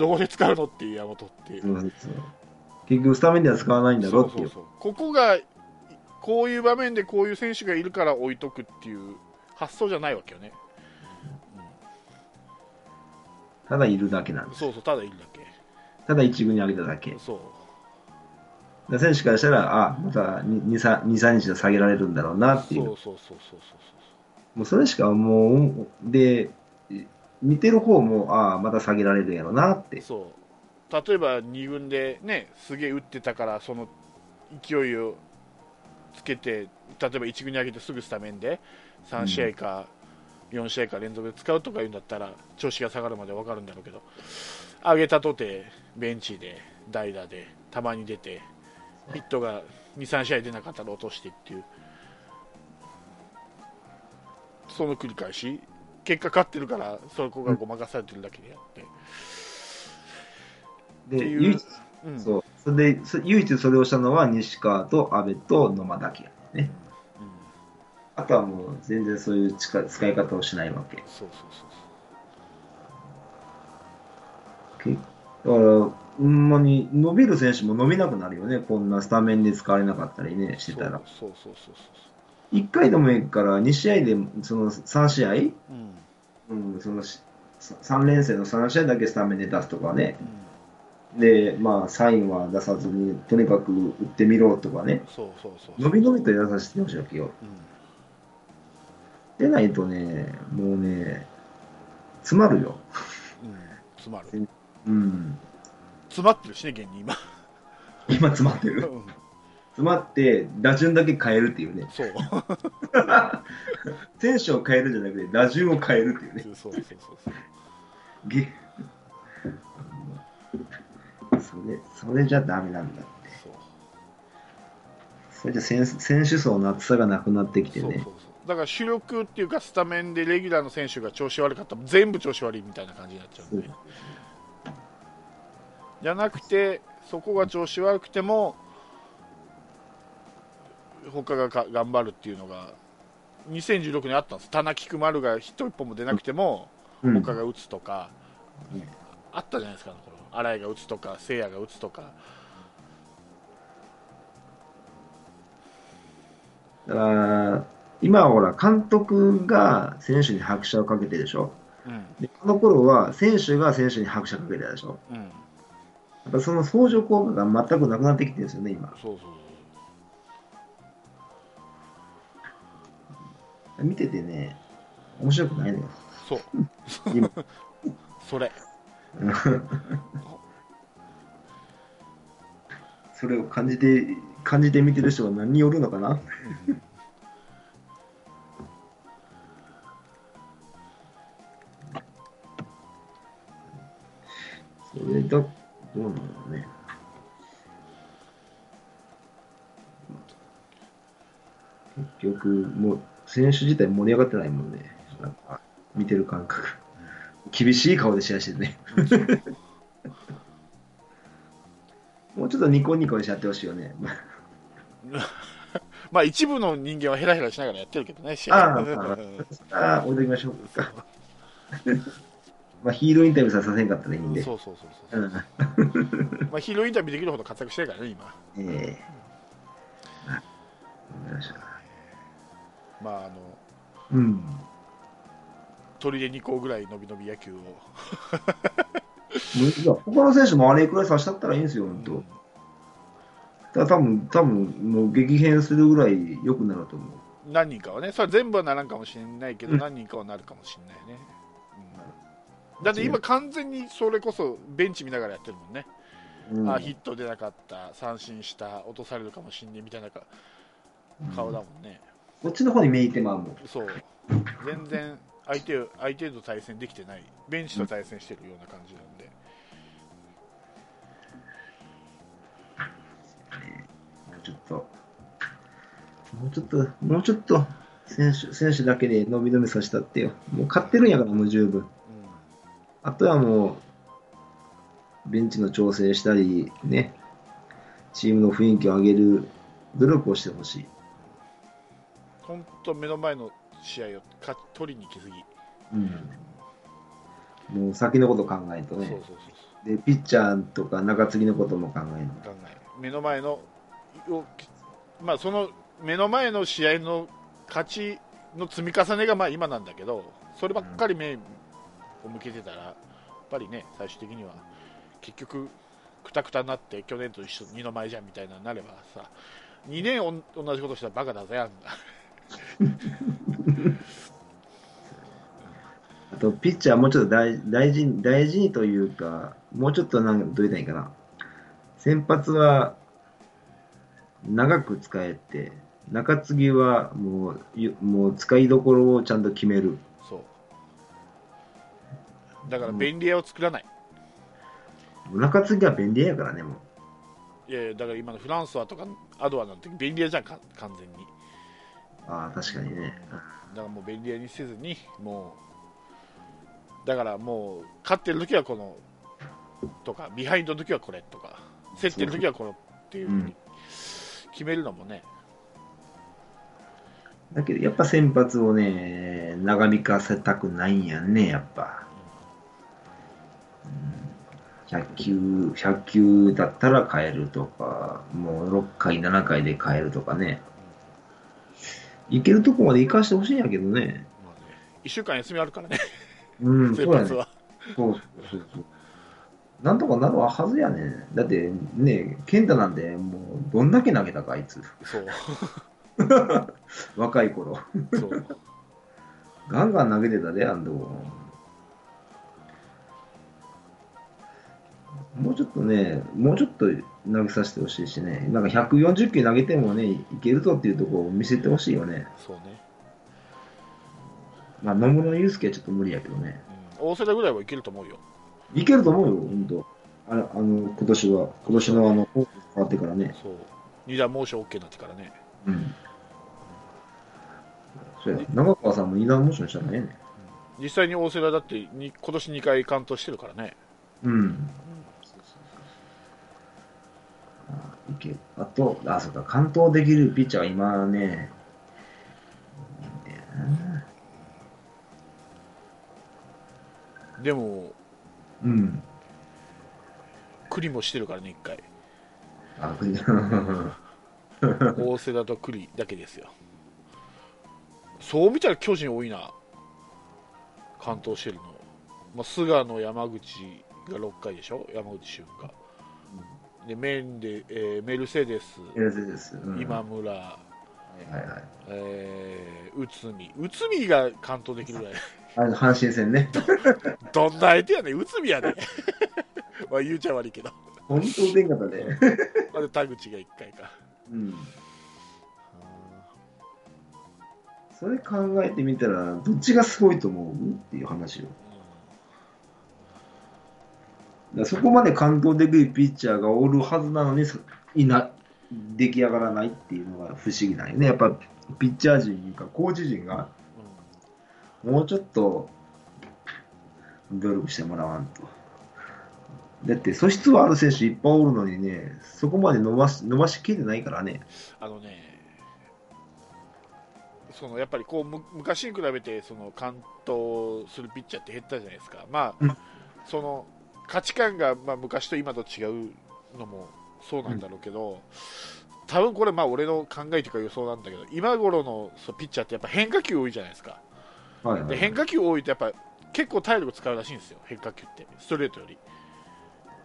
どこで使うのっていう山本っていう。そうそうそう結局スタメンでは使わないんだろっていうう。そうそそうここがこういう場面でこういう選手がいるから置いとくっていう発想じゃないわけよね。ただいるだけなんです。そうそう、ただいるだけ。ただ一軍に上げただけ。そう。で選手からしたら、あ、また2、3, 2 3日で下げられるんだろうなっていう。そうそうそうそうもうそれしかもう、で、見てる方も、ああ、また下げられるやろうなって。そう例えば2軍でねすげえ打ってたからその勢いをつけて例えば1軍に上げてすぐスタメンで3試合か4試合か連続で使うとか言うんだったら調子が下がるまで分かるんだろうけど上げたとてベンチで代打でたまに出てヒットが23試合出なかったら落としてっていうその繰り返し結果勝ってるからそこがごまかされてるだけであって。で、唯一、うんそう。それで、そ唯一それをしたのは西川と阿部と野間だけやね。あとはもう全然そういう使使い方をしないわけ。そうそうそうけだから、ほんまに伸びる選手も伸びなくなるよね。こんなスタメンで使われなかったりね、してたら。そうそうそうそう1回でもいいから2試合で、その3試合、そううんうん、その3連戦の3試合だけスタメンで出すとかね。うんで、まあ、サインは出さずに、とにかく打ってみろとかね。そうそうそう伸び伸びとやらせてほしいわけよ。うんでないとね、もうね、詰まるよ。うん詰まるうん。詰まってるしね現に今今詰まってる。うん詰まって、打順だけ変えるっていうね。そう 選手を変えるんじゃなくて、打順を変えるっていうね。そうそうそうそうげそれ、それじゃダメなんだって。そうそれじゃ選選手層の厚さがなくなってきてね。そうそうそうだから主力っていうかスタメンでレギュラーの選手が調子悪かったら全部調子悪いみたいな感じになっちゃうんでじゃなくてそこが調子悪くても他がか頑張るっていうのが2016年あったんです。田中丸がヒット1本も出なくてもうん。他が打つとか、うん。あったじゃないですか、この新井が打つとか、せいやが打つとか、だから、今はほら、監督が選手に拍車をかけてるでしょ。うん。で、この頃は選手が選手に拍車かけてたでしょ。うん、やっぱその相乗効果が全くなくなってきてるんですよね、今。そうそう見ててね、面白くないのよ。そう、今。それ、それを感じて、感じて見てる人は何によるのかな？それだ、どうなんだろうね。結局、もう、選手自体盛り上がってないもんね。なんか、見てる感覚。厳しい顔で試合してるね。もうちょっとニコニコにしちゃってほしいよね。まあ一部の人間はヘラヘラしながらやってるけどね、試合ああ置いときましょうか。まあ、ヒーローインタビューさせへんかったらいいんで。そうそうそうそうう、ん。まあ、ヒーローインタビューできるほど活躍してるからね、今、ええあわかりましたまあ、あのうん。鳥で2個ぐらい伸び伸び野球を、いや他の選手もあれくらいさせたったらいいんですよ、本当。ただ多分、多分、もう激変するぐらい良くなると思う。何人かはね、それは全部はならんかもしれないけど、うん何人かはなるかもしれないね。うんだって今、完全にそれこそベンチ見ながらやってるもんね。うんあヒット出なかった、三振した、落とされるかもしんねえみたいなか顔だもんね。こっちの方に目いってまうもん。そう。全然相手を相手と対戦できてない。ベンチと対戦してるような感じなんで。もうちょっと、もうちょっと、もうちょっと、選手、選手だけで伸び伸びさせたってよ。もう勝ってるんやから、もう十分。うあとはもう、ベンチの調整したり、ね、チームの雰囲気を上げる努力をしてほしい。ん。本当目の前の試合を勝ち取りに行きすぎ。うん。もう先のこと考えるとねそうそうそう。で、ピッチャーとか中継ぎのことも考える考え目の前のをまあその目の前の試合の勝ちの積み重ねがまあ今なんだけどそればっかり目を向けてたらやっぱりね最終的には結局くたくたになって去年と一緒二の舞じゃんみたいなのになればさ2年同じことしたらバカだぜあんな あと、ピッチャーもうちょっと大大事に、大事にというか、もうちょっとなんか、どう言ったらいいかな。先発は、長く使えて、中継ぎはもう、ゆもう使いどころをちゃんと決める。そうだから便利屋を作らない、中継ぎは便利やからね、もう。いやいやだから今のフランスはとかアドアなんて便利屋じゃんか完全にああ、確かにね。だからもう便利屋にせずにもうだからもう勝ってる時はこのとかビハインドの時はこれとか競ってる時はこのっていうふうに決めるのもね、だけど、やっぱ先発をね、長引かせたくないんやんね、やっぱ。うん100球、100球だったら変えるとか、もう6回、7回で変えるとかね。いけるとこまで行かしてほしいんやけどね。まあね、1週間休みあるからね、うん、そうやね。そうそうそうそう。なんとかなるはずやね。だってね、健太なんてもうどんだけ投げたか、あいつ。そう 若い頃。そうガンガン投げてたで、あんともうちょっとね、もうちょっと投げさせてほしいしね、なんか140球投げてもね、いけるぞっていうところを見せてほしいよね。そうね、まあ、野村祐介はちょっと無理やけどね。うん、大瀬良ぐらいはいけると思うよ、いけると思うよ、ほんと。あの、あの今年は、今年のあの、変わってからね。そう二段モーション OK になってからね、うん。そうや、長川さんも二段モーションしたらええね実際に大瀬良だってに今年2回完投してるからね、うん。あと、あ、そうか、完投できるピッチャーは今ね、でも、うん。栗もしてるからね、1回、あ、大瀬良と栗だけですよ。そう見たら巨人多いな、完投してるの。まあ、菅野、山口が6回でしょ、山口俊が。でメンデ、えーメルセデス、エルゼです。うん今村、はいはいはい。えー、内海、内海が完投できるぐらい、あの、阪神戦ね。どんな相手やねん、内海やねまあ言うちゃ悪いけど、本当出んかったね。まあで田口が1回か。うん。それ考えてみたら、どっちがすごいと思うっていう話を。そこまで感動できるピッチャーがおるはずなのに、そいな、出来上がらないっていうのが不思議なんよね。やっぱ、ピッチャー陣か、コーチ陣が、もうちょっと、努力してもらわんと。だって、素質はある選手いっぱいおるのにね、そこまで伸ばし、伸ばしきれてないからね。あのね、そのやっぱりこうむ昔に比べてその完投するピッチャーって減ったじゃないですか、まあうんその価値観がまあ昔と今と違うのもそうなんだろうけど、多分これ、まあ俺の考えというか予想なんだけど、今頃のそうピッチャーってやっぱ変化球多いじゃないですか、はいはい。で変化球多いとやっぱ結構体力使うらしいんですよ、変化球って、ストレートより。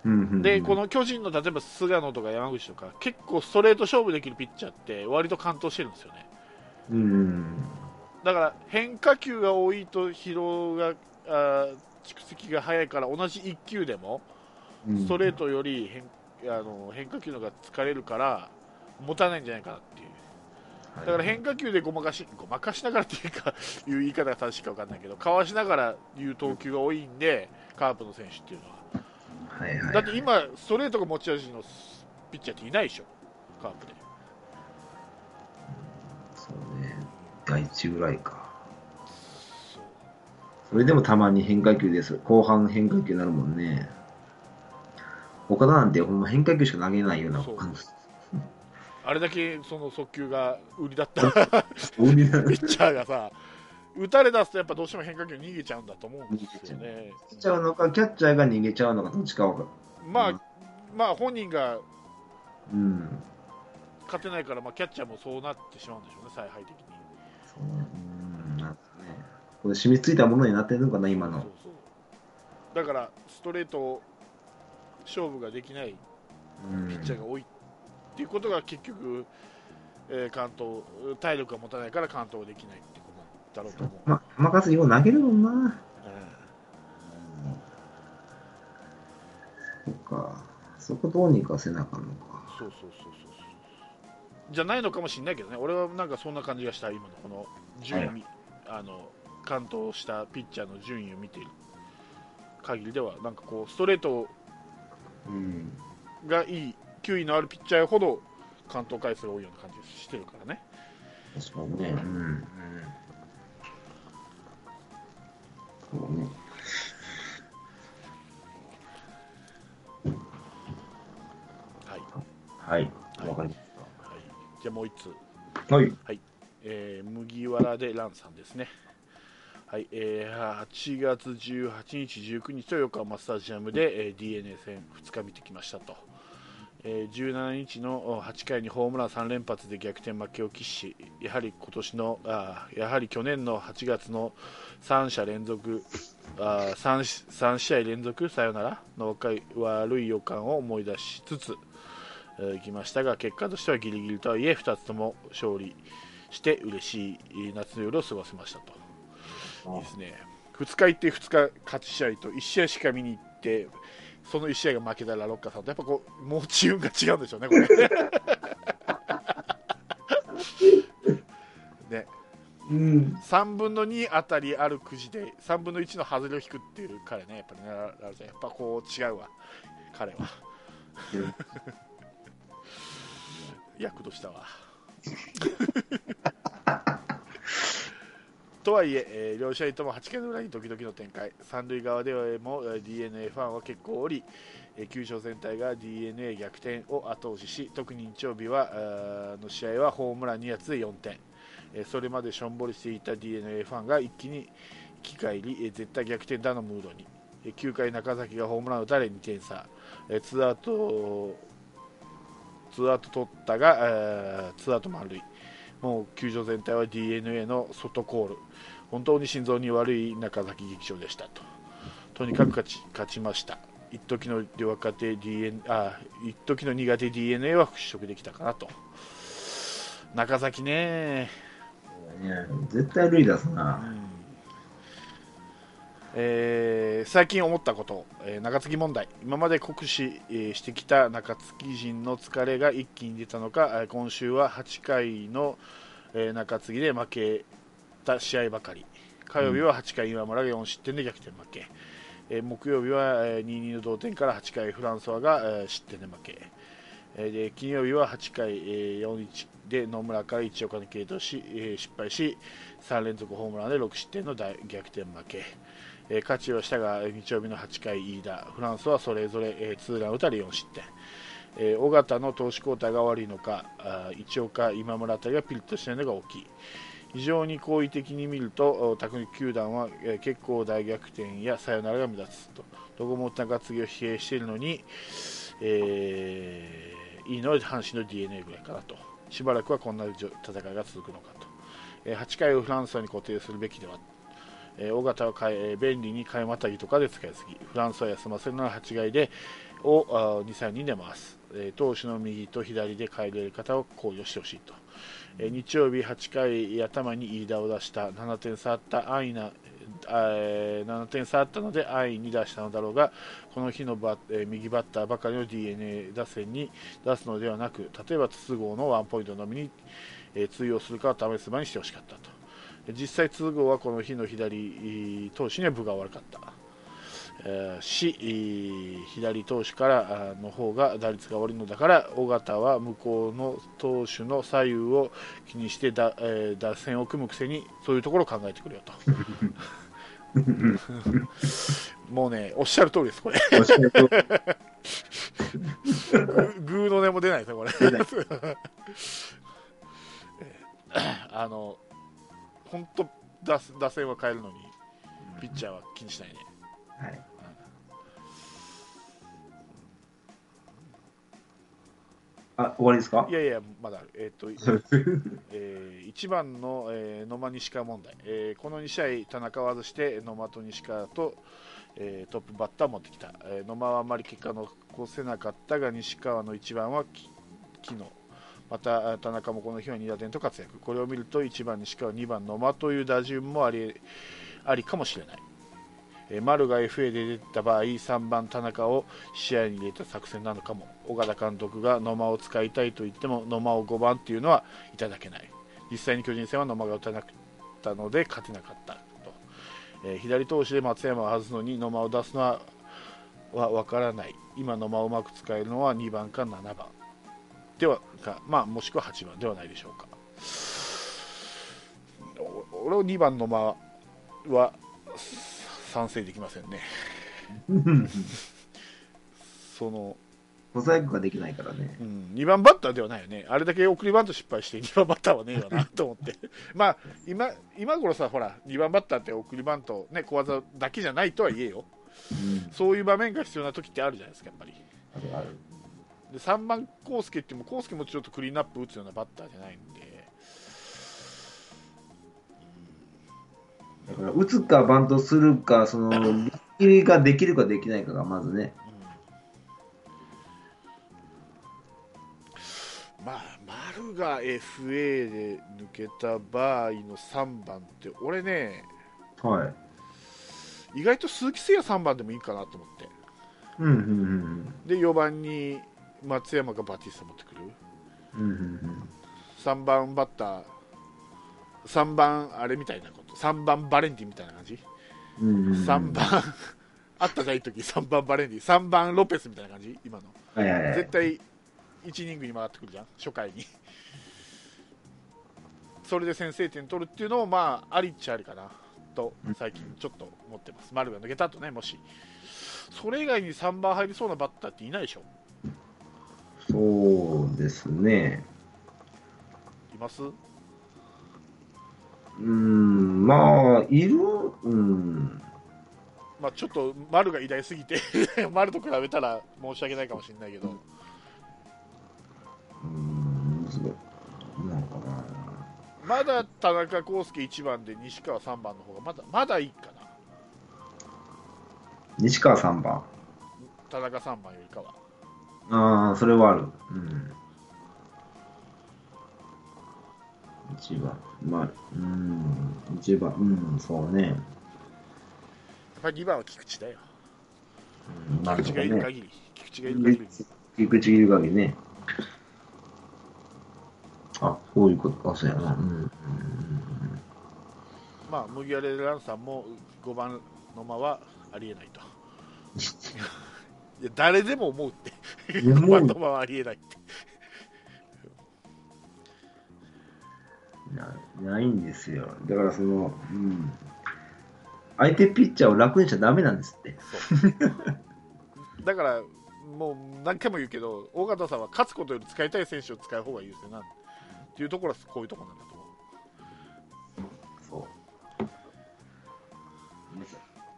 うんうんうんで、この巨人の例えば菅野とか山口とか、結構ストレート勝負できるピッチャーって、割と完投してるんですよね。うん。だから変化球が多いと疲労があー蓄積が早いから同じ1球でもうん。ストレートより変,、あの変化球の方が疲れるから持たないんじゃないかなっていう。だから変化球でごまかしごまかしながらっていうか いう言い方が正しいか分かんないけどかわしながらいう投球が多いんでカープの選手っていうのは。はいはい。だって今ストレートが持ち味のピッチャーっていないでしょカープでね。第一ぐらいか。それでもたまに変化球です。後半変化球になるもんね。岡田なんてほんま変化球しか投げないような感じ。あれだけその速球が売りだった ピッチャーがさ打たれ出すとやっぱどうしても変化球逃げちゃうんだと思うんですよね。逃げちゃうのか、キャッチャーが逃げちゃうのか、どっちかわかる。まあ、うんまあ本人がうん。勝てないから、まあ、キャッチャーもそうなってしまうんでしょうね、采配的に。そううんなんかね。これ染みついたものになってるのかな、今のだから、ストレート勝負ができないうんピッチャーが多いっていうことが結局、えー、関東体力が持たないから関東できないってことだろうと思う。ま、任せよう投げるもんな。そっか。そこどうにかせなあかんのか。そうそうそうそうそう。じゃないのかもしれないけどね、俺はなんかそんな感じがした、今のこの順位、はいあの完投したピッチャーの順位を見ている限りでは、なんかこう、ストレートうん。がいい、球威のあるピッチャーほど完投回数が多いような感じしてるからね。確かにね。うん。そうね。はい。もう一つ。た。はい。えー麦わらでランさんですね。はい、えー8月18日、19日と横浜スタジアムで、えー DNA 戦2日見てきましたと、えー17日のお8回にホームラン3連発で逆転負けを喫し、やはり今年のあーやはり去年の8月の3者連続あ 3, 3試合連続サヨナラの若い悪い予感を思い出しつつ、えーいきましたが結果としてはギリギリとはいえ2つとも勝利して嬉しいえー夏の夜を過ごせましたと。いいですね。2日行って2日勝ち試合と1試合しか見に行ってその1試合が負けたらロッカーさんとやっぱこうもうチ運が違うんでしょうねこれ。ね。うん。3分の2あたりあるくじで3分の1の外れを引くっていう彼ねやっぱりねやっぱこう違うわ彼は 躍動したわ。とはいええー両試合とも8回の裏にドキドキの展開。三塁側でもえー d n a ファンは結構おりえー球場全体が d n a 逆転を後押しし特に日曜日はの試合はホームラン2発で4点。えーそれまでしょんぼりしていた d n a ファンが一気に生き返りえー絶対逆転だのムードに。えー9回中崎がホームランを打たれ2点差。えーツーアウトツーアウト取ったが、えーツーアウト満塁。もう球場全体は d n a の外コール。本当に心臓に悪い中崎劇場でしたと。とにかく勝ち勝ちました。一時の若手 DNA あ一時の苦手 d n a は払拭できたかなと。中崎ね。ね絶対塁出すな。えー最近思ったこと、えー中継ぎ問題。今まで酷使、えーしてきた中継ぎ陣の疲れが一気に出たのかえー今週は8回の、えー中継ぎで負けた試合ばかり。火曜日は8回岩村が4失点で逆転負け、えー木曜日は、えー2-2の同点から8回フランソワが、えー失点で負け、えーで金曜日は8回、えー4-1で野村から一岡に継投し、えー失敗し3連続ホームランで6失点の大逆転負け、えー勝ちはしたが日曜日の8回飯田フランスはそれぞれ、えーツーラン打たれ4失点、えー尾形の投手交代が悪いのかあ一岡今村あたりがピリッとしているのが大きい。非常に好意的に見るとお拓海球団は、えー結構大逆転やサヨナラが目立つと。どこも中継ぎを疲弊しているのに、えーいいのは阪神の d n a ぐらいかなと。しばらくはこんな戦いが続くのかと、えー8回をフランスに固定するべきではえー尾形はかえ便利に買いまたぎとかで使いすぎフランスは休ませるなら8回でを2、3人で回す、えー投手の右と左で変える方を考慮してほしいと、えー日曜日8回頭に飯田を出した。7点差あった安易なえー7点差あったので安易に出したのだろうがこの日のバ、えー右バッターばかりの d n a 打線に出すのではなく例えば筒香のワンポイントのみに、えー通用するかを試す場にしてほしかったと。実際、通号はこの日の左投手には分が悪かった、えーし、えー左投手からあの方が打率が悪いのだから尾形は向こうの投手の左右を気にしてだ、えー打線を組むくせにそういうところを考えてくれよと。もうねおっしゃる通りですこれ。おっしゃる通り。グーの音も出ないですよこれあの本当打打線は変えるのにピッチャーは気にしないね。はい。あ、終わりですか？いやいやまだある。えっ、と えー、1番の、えー野間西川問題、えーこの2試合、田中を外して野間と西川と、えートップバッターを持ってきた、えー野間はあまり結果を残せなかったが西川の1番はき昨日また田中もこの日は2打点と活躍。これを見ると1番西川2番野間という打順もありありかもしれない、えー丸が FA で出た場合3番田中を試合に入れた作戦なのかも。岡田監督が野間を使いたいと言っても野間を5番っていうのはいただけない。実際に巨人戦は野間が打たなかったので勝てなかったと、えー左投手で松山を外すのに野間を出すのはは分からない。今野間をうまく使えるのは2番か7番。ではか、まあ、もしくは8番ではないでしょうか俺は2番野間は賛成できませんねその小細工ができないからね。うん、2番バッターではないよね、あれだけ送りバント失敗して2番バッターはねえよなと思って、まあ今今頃さ、ほら、2番バッターって送りバント、ね、小技だけじゃないとはいえよ、うん。そういう場面が必要な時ってあるじゃないですか、やっぱり。あるある。で3番、康介って言っても、康介もちょっとクリーンアップ打つようなバッターじゃないんで、だから、打つかバントするか、その、リ切りができるかできないかがまずね。うんまあ、丸が FA で抜けた場合の3番って、俺ね、はい。意外と鈴木誠也3番でもいいかなと思って。うん、うん、うん。で4番に松山がバティスタ持ってくる？うん、うん、3番バッター。3番あれみたいなこと。3番バレンティンみたいな感じ、うん。うん、うん。3番 あったじゃんいい時3番バレンティ。ン3番ロペスみたいな感じ？今の。はいはいはい。絶対1イニングに回ってくるじゃん？初回に。それで先制点取るっていうのもまあありっちゃありかな。と最近ちょっと思ってます。丸が抜けたとねもし。それ以外に3番入りそうなバッターっていないでしょ？そうですね。います？うん、まあ、いる、うん。まあ、ちょっと丸が偉大すぎて 丸と比べたら申し訳ないかもしれないけど、うん、すごい。なんかな。まだ田中康介1番で西川3番の方がまだまだいいかな、西川3番。田中3番よりかは。ああ、それはある。うん。一番。まあ、うん、一番。うん、そうね。やっぱり2番は菊池だよ、うん、なん菊池がいる。限り、菊池がいる限り、菊池いる限りね。あ、そういうことか、そうやな。うん。まあ、麦わらランさんも5番の間はありえないと。いや誰でも思うって、いや5番もの間はありえないって。うなないんですよ。だからその、うん。相手ピッチャーを楽にしちゃダメなんですって。だから、もう何回も言うけど、尾形さんは勝つことより使いたい選手を使う方が優勢なんっていうところはこういうところなんだと思う。そ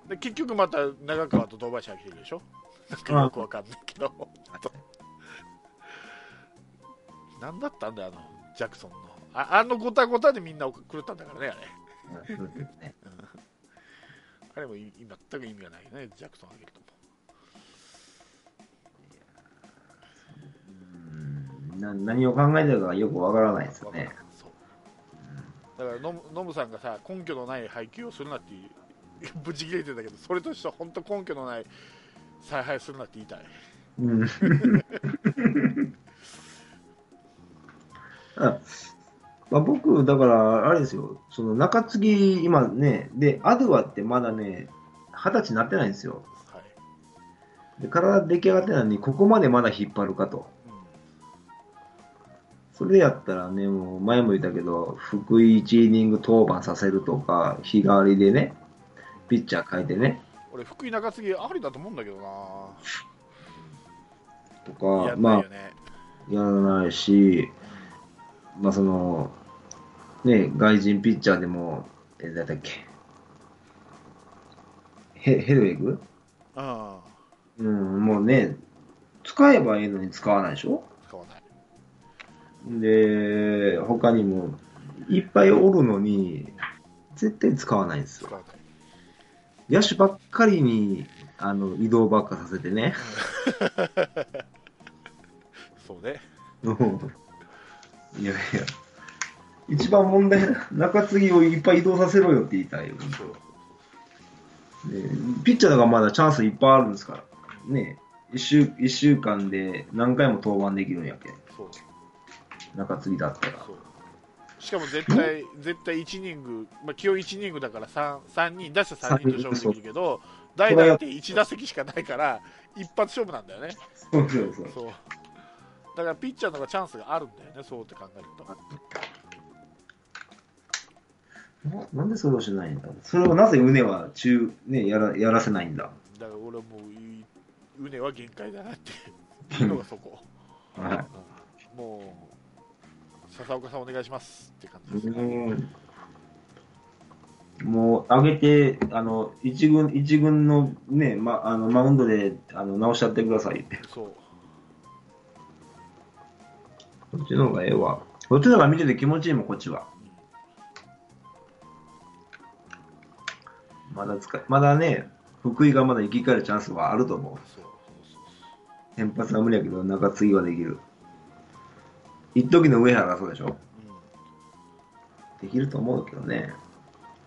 う。で結局また長川と堂林が来てるでしょなんかよくわかんないけど、なんだったんだよ、あのジャクソンの。ああのごたごたでみんな狂ったんだからね、あれ。あれもい全く意味がないよね、ジャクソンあげるとも。うんな何を考えてるかよくわからないですよねだからノム、ノムさんがさ、根拠のない配球をするなっていう、ぶち切れてたけど、それとしては本当根拠のない采配するなって言いたい。うん あまあ、僕、だから、あれですよ、その中継ぎ、今ね、で、アドゥアってまだね、二十歳になってないんですよ。はいで、体出来上がってないのに、ここまでまだ引っ張るかと。うんそれやったらね、もう前も言ったけど、福井1イニング登板させるとか、日替わりでね、ピッチャー変えてね、俺、福井中継ぎありだと思うんだけどな。とか、やんまあ。やらないし、まあその、ね、外人ピッチャーでも、え、誰だっけ。ヘヘルウェグ？あうん、もうね、使えばいいのに使わないでしょ？あ使わないで、他にも、いっぱいおるのに、絶対使わないんですよ。使わない野手ばっかりに、あの、移動ばっかさせてね。そうねうんいやいや、一番問題な、中継ぎをいっぱい移動させろよって言いたいよ。そうでピッチャーだからまだチャンスいっぱいあるんですから。ね一週一週間で何回も登板できるんやけん。そう中継ぎだったら。しかも絶対絶対1イニング、まあ、基本1イニングだから 3, 三人出した3人と勝負できるけど代打って1打席しかないから一発勝負なんだよね。そうそうそう。そう。だからピッチャーの方がチャンスがあるんだよねそうって考えると。ななんでそれをしないんだそれをなぜ宗は中、ね、やらやらせないんだ？だから俺はもうい畝は限界だなって。いうのがそこ、はうんもう笹岡さんお願いしますって感い。じです、うんもう上げて、あの、一軍、一軍のね、ま、あの、マウンドで、あの、直しちゃってくださいって。そうこっちの方がええわ。こっちの方が見てて気持ちいいもん、こっちは。まだ使い、まだね、福井がまだ生き返るチャンスはあると思う。そうそう先発は無理やけど、中継ぎはできる。一時の上原がそうでしょ？そう、うんできると思うけどね。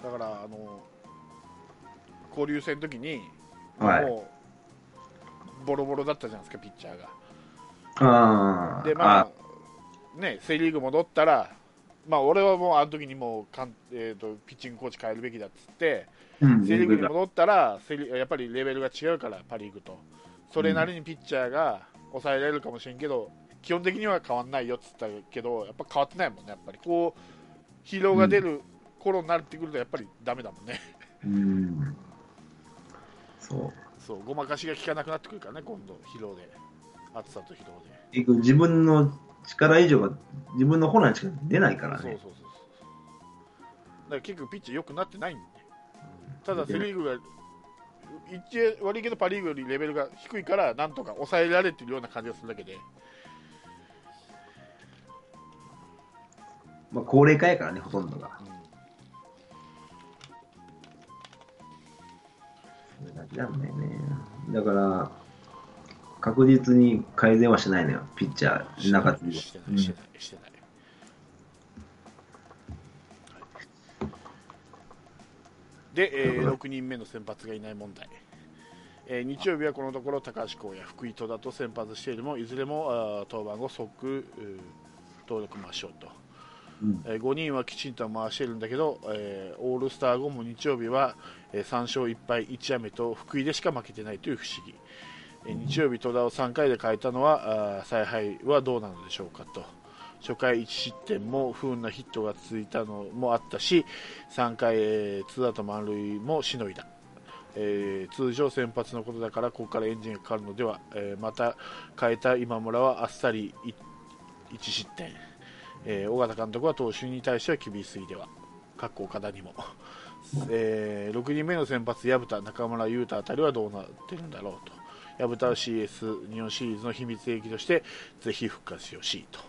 だからあの交流戦の時に、はいもうボロボロだったじゃないですかピッチャーが。でまあねセ・リーグ戻ったらまあ俺はもうあの時にもうかん、えー、とピッチングコーチ変えるべきだっつってうん、セ・リーグに戻ったらセリやっぱりレベルが違うからパ・リーグとそれなりにピッチャーが抑えられるかもしれんけど基本的には変わんないよっつったけどやっぱ変わってないもんねやっぱり。こう疲労が出る頃になってくるとやっぱりダメだもんね、うん。そう。そうごまかしが効かなくなってくるからね今度疲労で。暑さと疲労で。自分の力以上が、自分の本来の力出ないからね。そうそうそうそうだから結局ピッチャー良くなってないんでただセ・リーグが一悪いけどパ・リーグよりレベルが低いからなんとか抑えられてるような感じがするだけでまあ、高齢化やからね、ほとんどが。それだけなんだよね。だから、確実に改善はしないのよ、ピッチャー、中継ぎは。してないしてないしてない、で、えー6人目の先発がいない問題、えー日曜日はこのところ高橋光也、福井戸田と先発しているもいずれも登板後即登録ましょうと、うんえー5人はきちんと回しているんだけど、えーオールスター後も日曜日は、えー3勝1敗1雨と福井でしか負けてないという不思議、えー日曜日戸田を3回で変えたのはあー采配はどうなのでしょうかと。初回1失点も不運なヒットが続いたのもあったし3回、えー、ツーアウト満塁もしのいだ、えー通常先発のことだからここからエンジンがかかるのでは、えーまた変えた今村はあっさり1失点、えー尾形監督は投手に対しては厳しすぎでは。かっこ岡田にも、えー6人目の先発薮田中村優太あたりはどうなってるんだろうと。薮田は CS 日本シリーズの秘密兵器としてぜひ復活してほしいと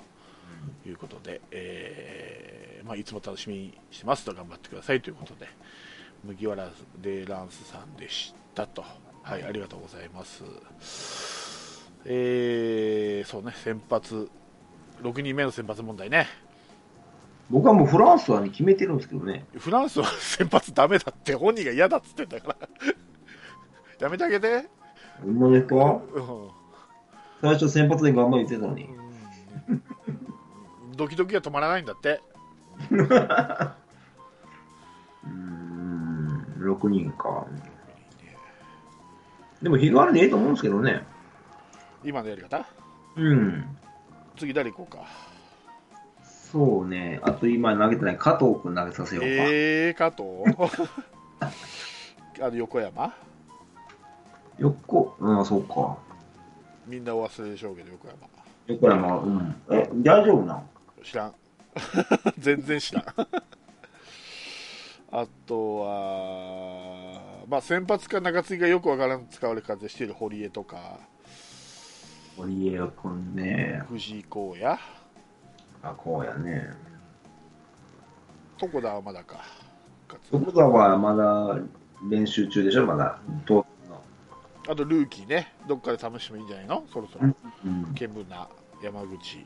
いうことで、えーまあ、いつも楽しみにしてますと頑張ってくださいということで麦わらでランスさんでしたと、はい、ありがとうございます。えー、そうね、先発、6人目の先発問題ね、僕はもうフランスは、ね、決めてるんですけどね。フランスは先発ダメだって、本人が嫌だっつってんだから、やめてあげて、ほんまですか？うん最初先発で頑張り言ってたのに。うんドキドキが止まらないんだって、うーん、6人か。でも、日替わりでええと思うんですけどね。今のやり方、うん。次、誰行こうか。そうね。あと今投げてない加藤君投げさせようか。えー、加藤？あの横山？横、うん、そうか。みんなお忘れでしょうけど、横山。横山、うん。え、大丈夫なん知らん。全然知らん。あとは、まあ、先発か中継ぎがよくわからん使われ方している堀江とか、堀江君ね。藤井耕也、あ、こうやね。床田はまだか。徳田はまだ練習中でしょ、まだ。とあとルーキーね、どっかで試してもいいんじゃないの？そろそろ。うん。見聞な山口。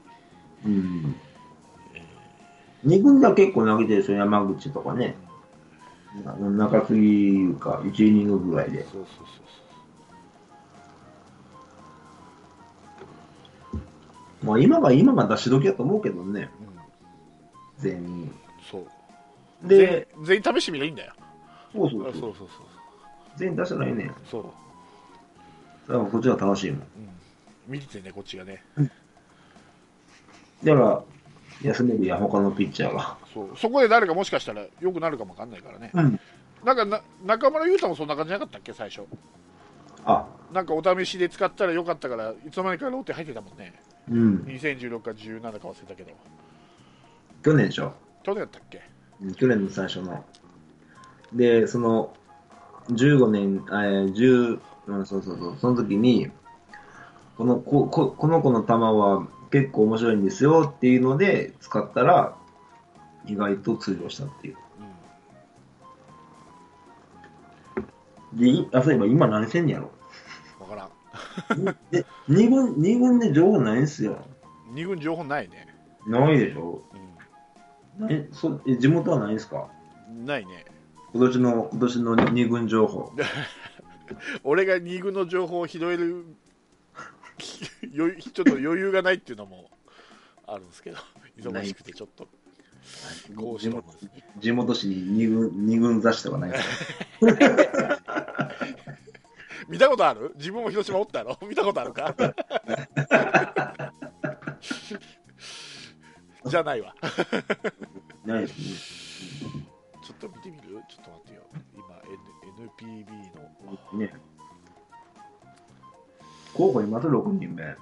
うん。二軍では結構投げてるでしょ、山口とかね。中継ぎいうか、1イニングぐらいで。そうそうそうまあ今が今が出し時だと思うけどね、そう。うん、全員。そう。で、全員試してみりゃいいんだよ。そうそうそう。あそうそうそう全員出したらいいね。そう。だからこっちが楽しいもん。うん。見ててね、こっちがね。だから、休めるや他のピッチャーが。そう。そこで誰かもしかしたら良くなるかもわかんないからね。うん。なんかな、中村優太もそんな感じなかったっけ、最初。あ、なんかお試しで使ったらよかったから、いつの間にかローテ入ってたもんね。うん。2016か17か忘れたけど。去年でしょ？去年だったっけ？うん去年の最初の。で、その、15年、えー、10、うん、そうそうそう、その時に、この、こ、ここの子の球は結構面白いんですよっていうので使ったら、意外と通用したっていう。うん。で、いあ、そういえば今何してんねやろ？二軍、二軍で情報ないんすよ。二軍情報ないね。ないでしょ。うえ、そ、え、地元はないんすか？ん。ないね。今年の、今年の二軍情報。俺が二軍の情報を拾える 余裕ちょっと余裕がないっていうのもあるんですけど忙しくてちょっとこうし地元てますね地元紙に二軍、二軍雑誌とかないんすか？見たことある？自分も広島おったやろ 見たことあるか？じゃないわ。ないですね。ちょっと見てみる？ちょっと待ってよ。今、N、NPB の。ね。候補います、6人目。と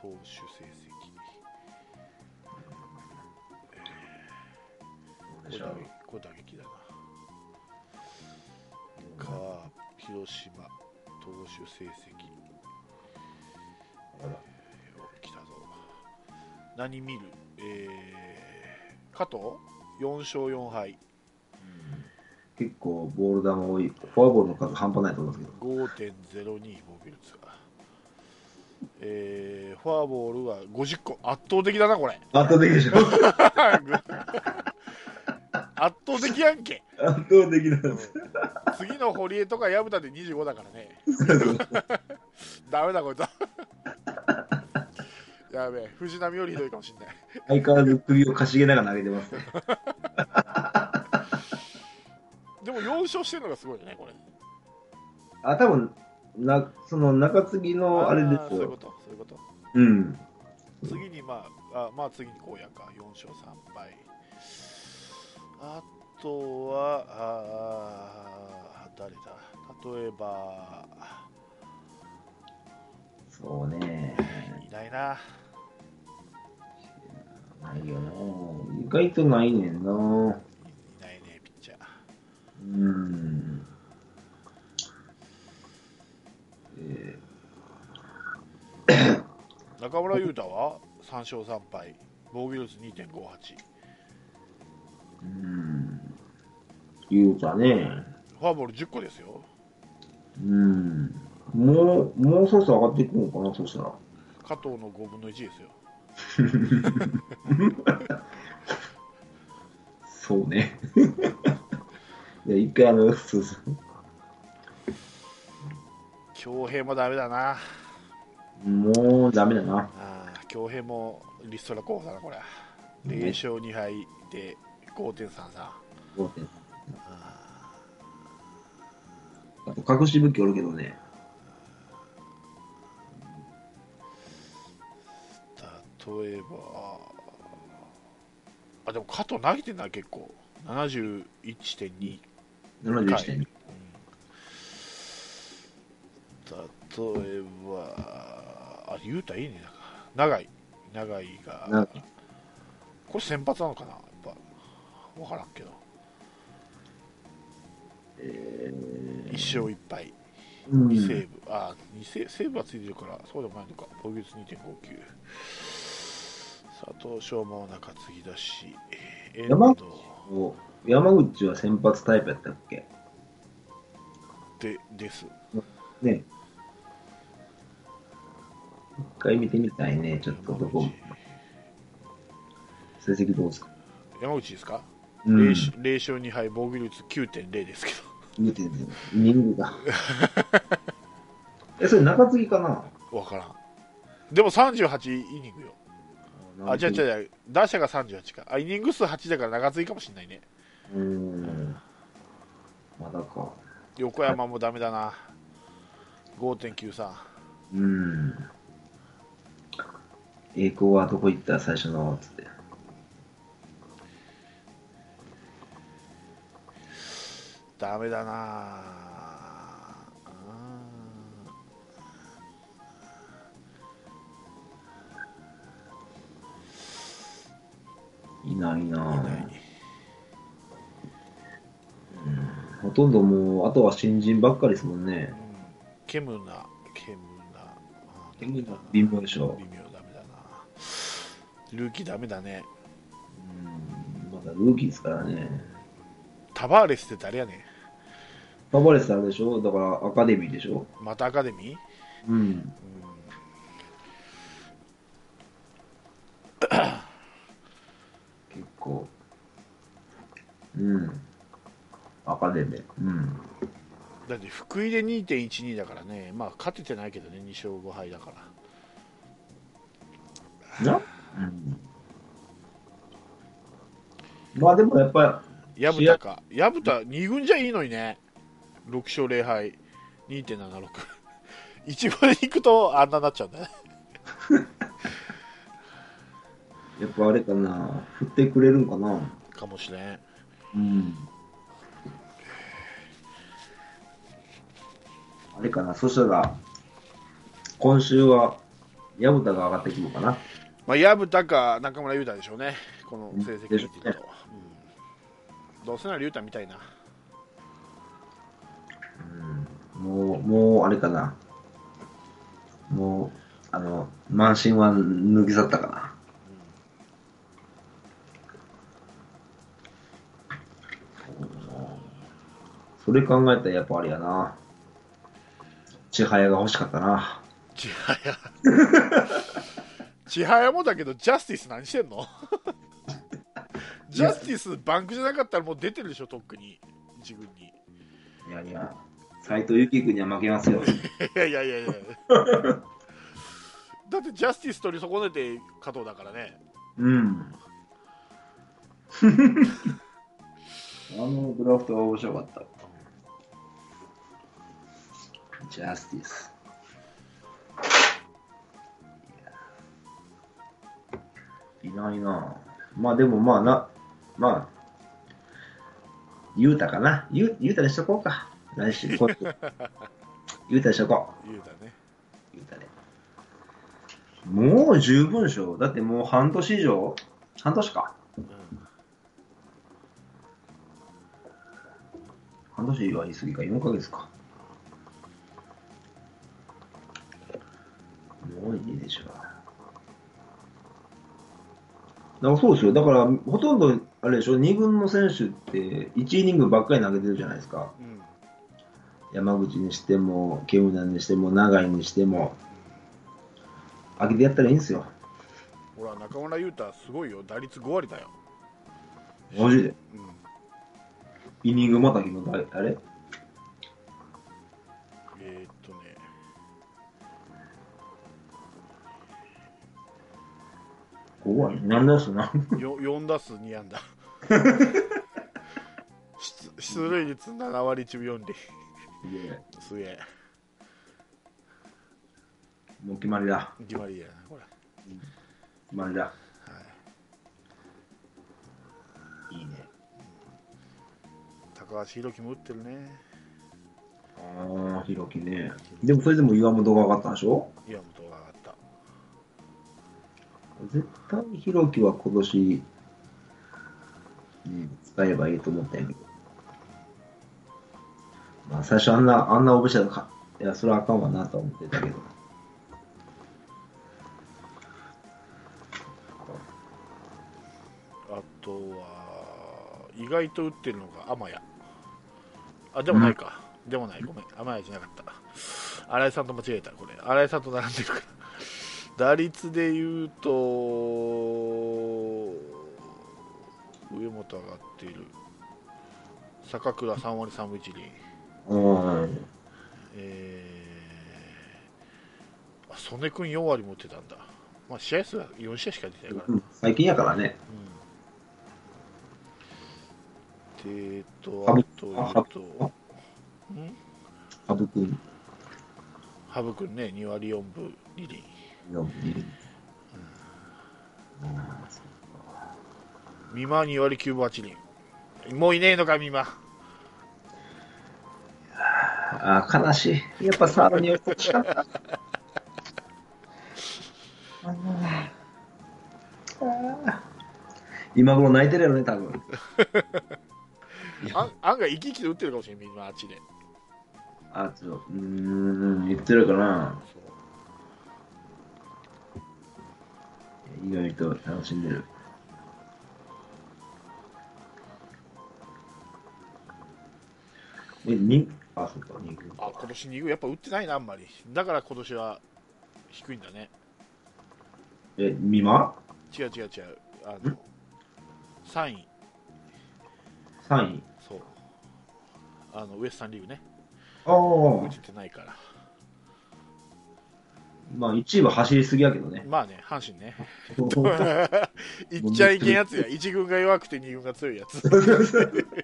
投手成績。どうでしょう？これカープ、広島、投手成績。あら来たぞ。何見る？えー、加藤 ?4 勝4敗。結構ボール球多い。フォアボールの数半端ないと思うんですけど。5.02防御率が。えー、フォアボールは50個。圧倒的だな、これ。圧倒的でしょ 圧倒的やんけ。圧倒的なんです。次の堀江とか薮田で25だからね。ダメだこいつやべえ藤波よりひどいかもしんない相変わらず首をかしげながら投げてます。でも4勝してるのがすごいよねこれあ、多分な、その中継ぎのあれですよーそういうこ。とそういうことうん。次にまああまあ次に荒野か4勝3敗あとはあー誰だ？例えばそうね。いないなないよな。意外とないねんな。いいないねピッチャーうん。え中村優太は？3勝3敗防御率2.58ー、うん。言うたね。フォアボール10個ですようん。もう、もうそろそろ上がっていくのかな、そしたら。加藤の5分の1ですよ そうね。いや、一回あの、そうそう。恭平もダメだなもうダメだな。恭平もリストラ候補だなこれ0勝2敗で5.33 5隠し武器おるけどね。例えばあでも加藤投げてんな結構。71.2 71点。例えばあ雄太いいね長い。長いが。なこれ先発なのかなやっぱ。分からんけどえ1勝1敗ー、うん。2セーブ、あ2セセーブはついてるからそうでもないのか。防御率2.59佐藤翔馬は中継ぎだし。遠山藤。お山口は先発タイプやったっけ？でです。ね。一回見てみたいね、ちょっとどこ。成績どうですか？山口ですか、うん。0, 勝0勝2敗防御率9.0ですけ見てね、イニングが。え、それ中継ぎかな？ど分からん。でも38イニングよ。あじゃあじゃあ打者が38か。あイニング数8だから長継ぎかもしれないね。うーん。まだか。横山もダメだな。5.93うん。栄光はどこ行った？最初の、つって。ダメだな。あいないな。ーいないほとんどもう、あとは新人ばっかりですもんね。う。ん。ケムナ。ケムナ。ケムナ微妙でしょ。微妙ダメだな。ルーキーダメだね。うん。まだルーキーですからね。タバーレスって誰やねパバレスあれでしょ？だからアカデミーでしょ？んまたアカデミー、うん。うん結構。うん。アカデミー。うん。だって福井で2.12だからねまあ勝ててないけどね2勝5敗だからな？うん。まあでもやっぱ薮田か薮田2軍じゃいいのにね6勝0敗2.76 1軍で行くとあんなになっちゃうんだねり、やっぱあれかな。振ってくれるんかな。かもしれんうん。あれかな。そしたら、今週は、薮田が上がってくるのかな。まあ薮田か中村優太でしょうねこの成績見てると、うんどうせなら優太みたいなもう、もう、あれかな。もう、あの、満身は抜き去ったかな。それ考えたらやっぱあれやな。千早が欲しかったな。千早千早もだけどジャスティス何してんの？ジャスティスバンクじゃなかったらもう出てるでしょとっくに一軍にいやいや、斎藤由貴君には負けますよ。いやいやいやいやだってジャスティス取り損ねて加藤だからねうん。あのドラフトは面白かった。ジャスティス。いないなまあでもまあな、まあ、ゆうたかな。ゆゆうたにしとこうか。来週、こゆうたにしとこ言うたねう。ゆうたで。もう十分でしょ。だってもう半年以上？半年か。うん半年は言い過ぎか、4ヶ月か。もういいでしょう。だからそうですよ。だから、ほとんど、あれでしょ、2軍の選手って1イニングばっかり投げてるじゃないですか。うん山口にしても、ケムナにしても、長井にしても、上げてやったらいいんですよ。ほら中村優太すごいよ打率5割だよ、マジで？うん、イニングまたぎの誰、あれえー、っとね怖い。なんだすな。よ4打数2安打 出出塁率7割中4厘すげえもう決まりだ。決まりやなこれ、決まりだ。はい、いいね。高橋宏樹も打ってるねああ、ひろきね。でもそれでも岩本が上がったんでしょ？岩本が上がった絶対ひろきは今年うん、使えばいいと思ったんやけど。まあ、最初あんな、あんなオブシャか、いや、それはあかんわなと思ってたけど。あとは意外と打ってるのが天谷あでもないか、でもない。ごめん。天谷じゃなかった。新井さんと間違えた。これ。新井さんと並んでるから。打率で言うと上本上がっている。坂倉3割3分1厘。うん。えー、あ曽根君4割持ってたんだ、まあ、試合数は4試合しか出てないから、うん最近やからね。うん、でえっとあとあえっとん羽生くん？ハブ君。ね2割4分2厘のビル。美馬2割9分8厘。もういねえのか美馬ああ、悲しい。やっぱサードに寄ってほしかった。今頃泣いてるよね、多分。あ案外生き生きと打ってるかもしれん美馬あっちであ、っと、うーん、言ってるかな。意外と楽しんでる。え、に、あ、そっか、2軍あ今年2軍やっぱ打ってないなあんまり。だから今年は低いんだね。え、美馬？違う違う違う。あの3位 ?3 位？そう。あのウエスタンリーグね。ああ。打、ててないから。まあ1位は走りすぎやけどね。まあね阪神ね。い っちゃいけんやつや。1軍が弱くて2軍が強いやつ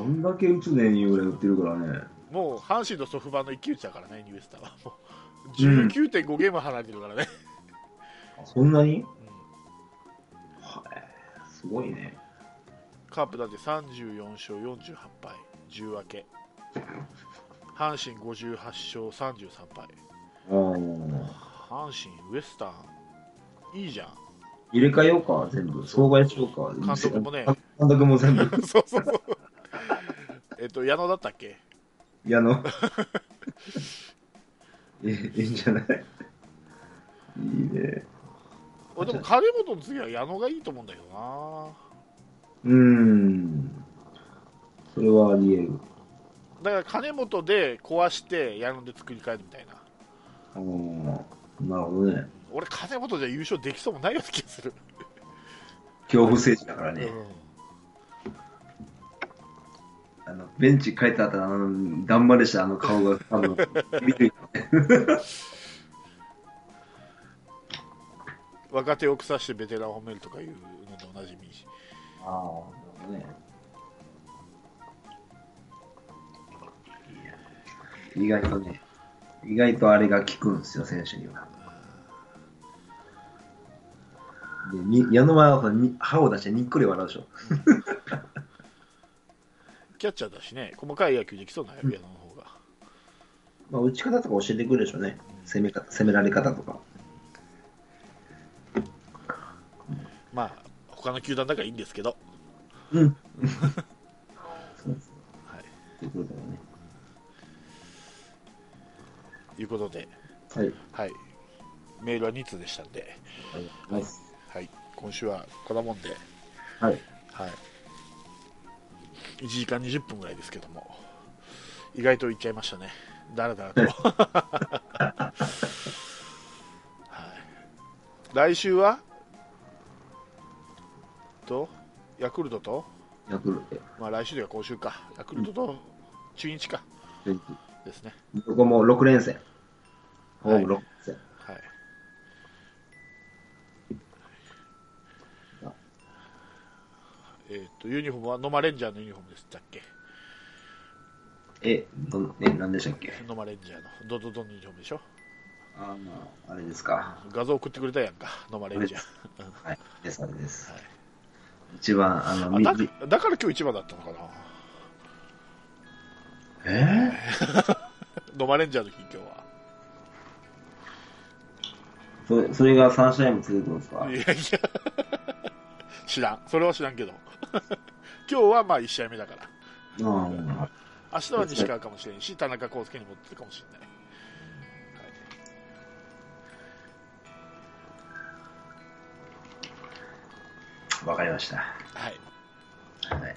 どんだけ打つねんいうぐらい打ってるからね。もう阪神とソフトバンの一騎打ちだからねニュースターは。もう19.5ゲーム離れてるからね、そんなに？うん。はい、すごいね。カープだって34勝48敗。10分け。阪神58勝33敗。阪神ウエスタンいいじゃん。入れ替えようか、全部。総替えしようか。監督もね。監督も全部。そうそうそうえっと矢野だったっけ？いや、あの、いいんじゃないいいね。俺でも金本の次は矢野がいいと思うんだけどなうーん。それはあり得る。だから金本で壊して矢野で作り変えるみたいなあーなるほどね。俺金本じゃ優勝できそうもないような気がする、恐怖政治だからね。うんあのベンチ帰った後あの、だんまりしたあの顔が、多 分見てる若手を腐してベテランを褒めるとかいうのでおなじみああ、ね。意外とね、意外とあれが効くんですよ、選手には。でに矢野はに歯を出してにっこり笑うでしょ。キャッチャーだしね細かい野球できそうな矢野の方が、まあ、打ち方とか教えてくるでしょうね。攻め方、攻められ方とか。まあ他の球団だからいいんですけどうん。そうです。はいということだよね。いうことではい。はいメールは2通でしたんで、ありがとうござい。はい、今週はこんなもんで、はい。はい、1時間20分ぐらいですけども。意外といっちゃいましたね。だらだらと、はい、来週は？と？ヤクルトと、ヤクルト、まあ、来週では今週か。ヤクルトと中日か。ベンチですね、どこも6連戦。ホーム6とユニフォームはノマレンジャーのユニフォームでしたっけ？え、どん、え、何でしたっけ？ノマレンジャーの。ドドドのユニフォームでしょ？ああ、あれですか。画像送ってくれたやんか。ノマレンジャー。はい。です、あれです。はい。一番、あの、あだだから今日一番だったのかな？え？ノマレンジャーの日今日は。ー、それ、それが3試合も続くんですか？いやいや。知らん。それは知らんけど。今日はまあ1試合目だから。うん。明日は西川かもしれんし、田中康介に持ってるかもしれない。わかりました。はい。はい。はい。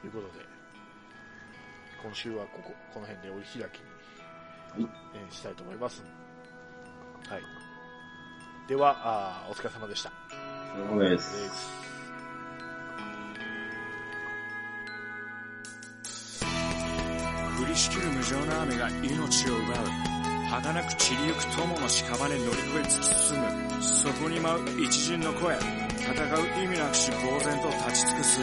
ということで、今週はここ、この辺でお開きに、したいと思います。はい。では、あーお疲れ様でした。そうで。です降りしきる無情な雨が命を奪う。儚く散りゆく友の屍乗り越え突き進む。そこに舞う一陣の声。戦う意味なくし呆然と立ち尽くす。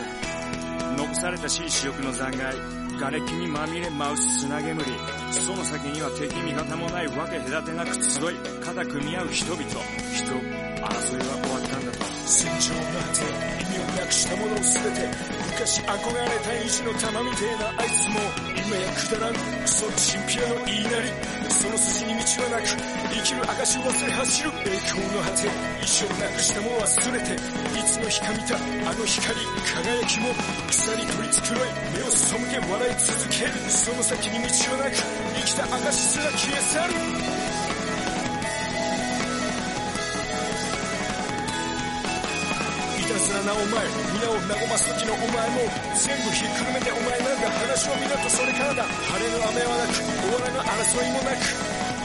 残されたしい死翼の残骸。瓦礫にまみれ舞う砂煙。その先には敵味方もないわけ隔てなく集い。肩組み合う人々。人争いは終わったんだと。戦場の果て。意味をなくしたものを全て昔憧れた意地の玉みてえなあいつも今やくだらんクソチンピラの言いなりその筋に道はなく生きる証を忘れ走る栄光の果て一生なくしたもの忘れていつの日か見たあの光輝きも草に取り繕い目を背け笑い続ける。その先に道はなく生きた証すら消え去る。なお前皆を和ます時のお前も全部ひっくるめてお前なんか話を見ろとそれからだ晴れの雨はなく終わらぬ争いもなく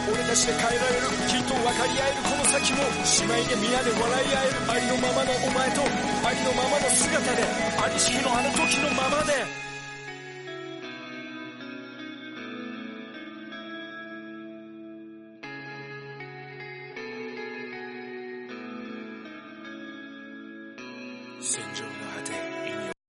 俺たちで変えられるきっと分か？り合えるこの先も姉妹で皆で笑い合えるありのままのお前とありのままの姿でありしきのあの時のままで